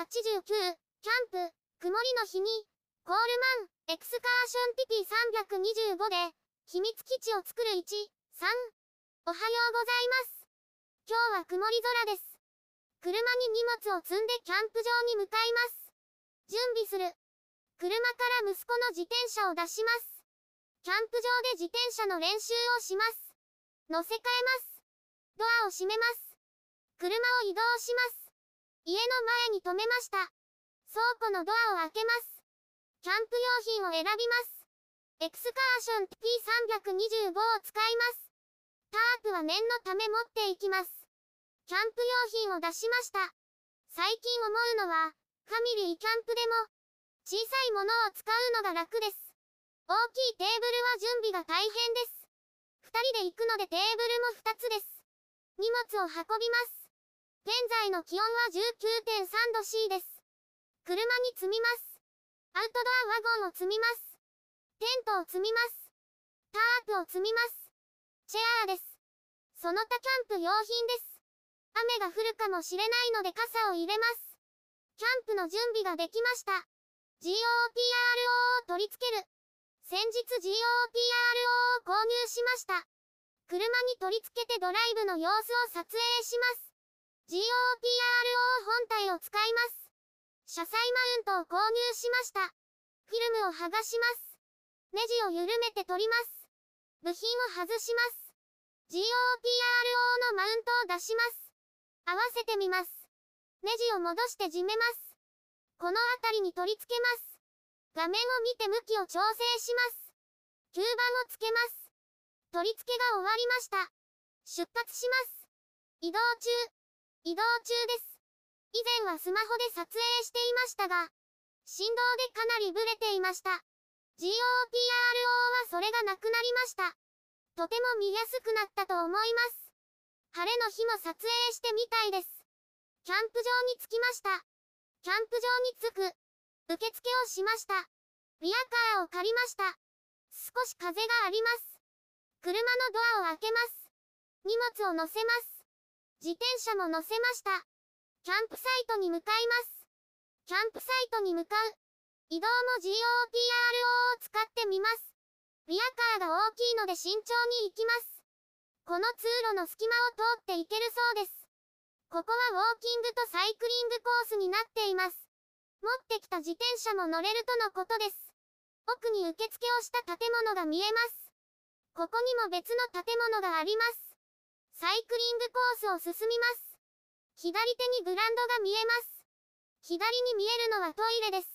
89、キャンプ、曇りの日に、コールマン、エクスカーションティピ325で、秘密基地を作る1、3。おはようございます。今日は曇り空です。車に荷物を積んでキャンプ場に向かいます。準備する。車から息子の自転車を出します。キャンプ場で自転車の練習をします。乗せ替えます。ドアを閉めます。車を移動します。家の前に止めました。倉庫のドアを開けます。キャンプ用品を選びます。エクスカーション P325 を使います。タープは念のため持っていきます。キャンプ用品を出しました。最近思うのは、ファミリーキャンプでも、小さいものを使うのが楽です。大きいテーブルは準備が大変です。二人で行くのでテーブルも二つです。荷物を運びます。現在の気温は19.3度 C です。車に積みます。アウトドアワゴンを積みます。テントを積みます。タープを積みます。チェアーです。その他キャンプ用品です。雨が降るかもしれないので傘を入れます。キャンプの準備ができました。GOPRO を取り付ける。先日 GOPRO を購入しました。車に取り付けてドライブの様子を撮影します。GOPRO 本体を使います。車載マウントを購入しました。フィルムを剥がします。ネジを緩めて取ります。部品を外します。GOPRO のマウントを出します。合わせてみます。ネジを戻して締めます。この辺りに取り付けます。画面を見て向きを調整します。吸盤をつけます。取り付けが終わりました。出発します。移動中。移動中です。以前はスマホで撮影していましたが、振動でかなりブレていました。GOPRO はそれがなくなりました。とても見やすくなったと思います。晴れの日も撮影してみたいです。キャンプ場に着きました。キャンプ場に着く。受付をしました。リアカーを借りました。少し風があります。車のドアを開けます。荷物を乗せます。自転車も乗せました。キャンプサイトに向かいます。キャンプサイトに向かう。移動も GOPRO を使ってみます。リアカーが大きいので慎重に行きます。この通路の隙間を通って行けるそうです。ここはウォーキングとサイクリングコースになっています。持ってきた自転車も乗れるとのことです。奥に受付をした建物が見えます。ここにも別の建物があります。サイクリングコースを進みます。左手にグランドが見えます。左に見えるのはトイレです。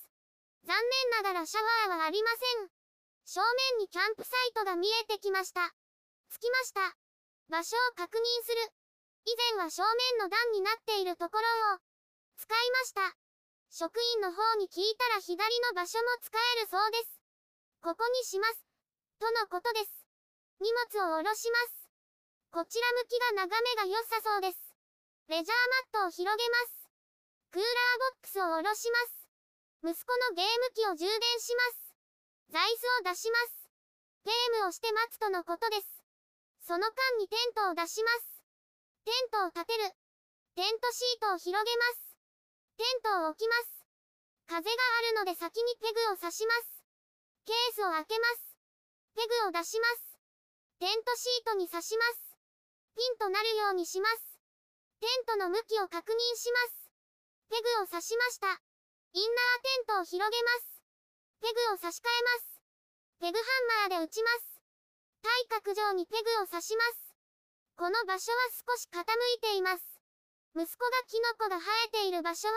残念ながらシャワーはありません。正面にキャンプサイトが見えてきました。着きました。場所を確認する。以前は正面の段になっているところを使いました。職員の方に聞いたら左の場所も使えるそうです。ここにします。とのことです。荷物を下ろします。こちら向きが眺めが良さそうです。レジャーマットを広げます。クーラーボックスを下ろします。息子のゲーム機を充電します。座椅子を出します。ゲームをして待つとのことです。その間にテントを出します。テントを立てる。テントシートを広げます。テントを置きます。風があるので先にペグを刺します。ケースを開けます。ペグを出します。テントシートに刺します。ピンとなるようにします。テントの向きを確認します。ペグを刺しました。インナーテントを広げます。ペグを差し替えます。ペグハンマーで打ちます。対角上にペグを刺します。この場所は少し傾いています。息子がキノコが生えている場所は、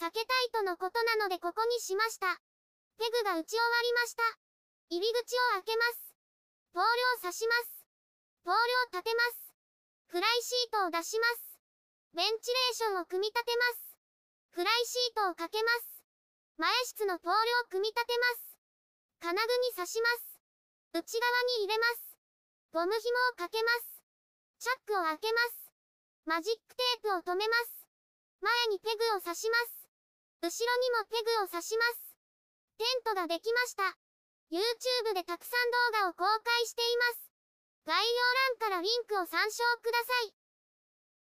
避けたいとのことなのでここにしました。ペグが打ち終わりました。入り口を開けます。ポールを刺します。ポールを立てます。フライシートを出します。ベンチレーションを組み立てます。フライシートをかけます。前室のポールを組み立てます。金具に刺します。内側に入れます。ゴム紐をかけます。チャックを開けます。マジックテープを留めます。前にペグを刺します。後ろにもペグを刺します。テントができました。YouTube でたくさん動画を公開しています。概要欄からリンクを参照ください。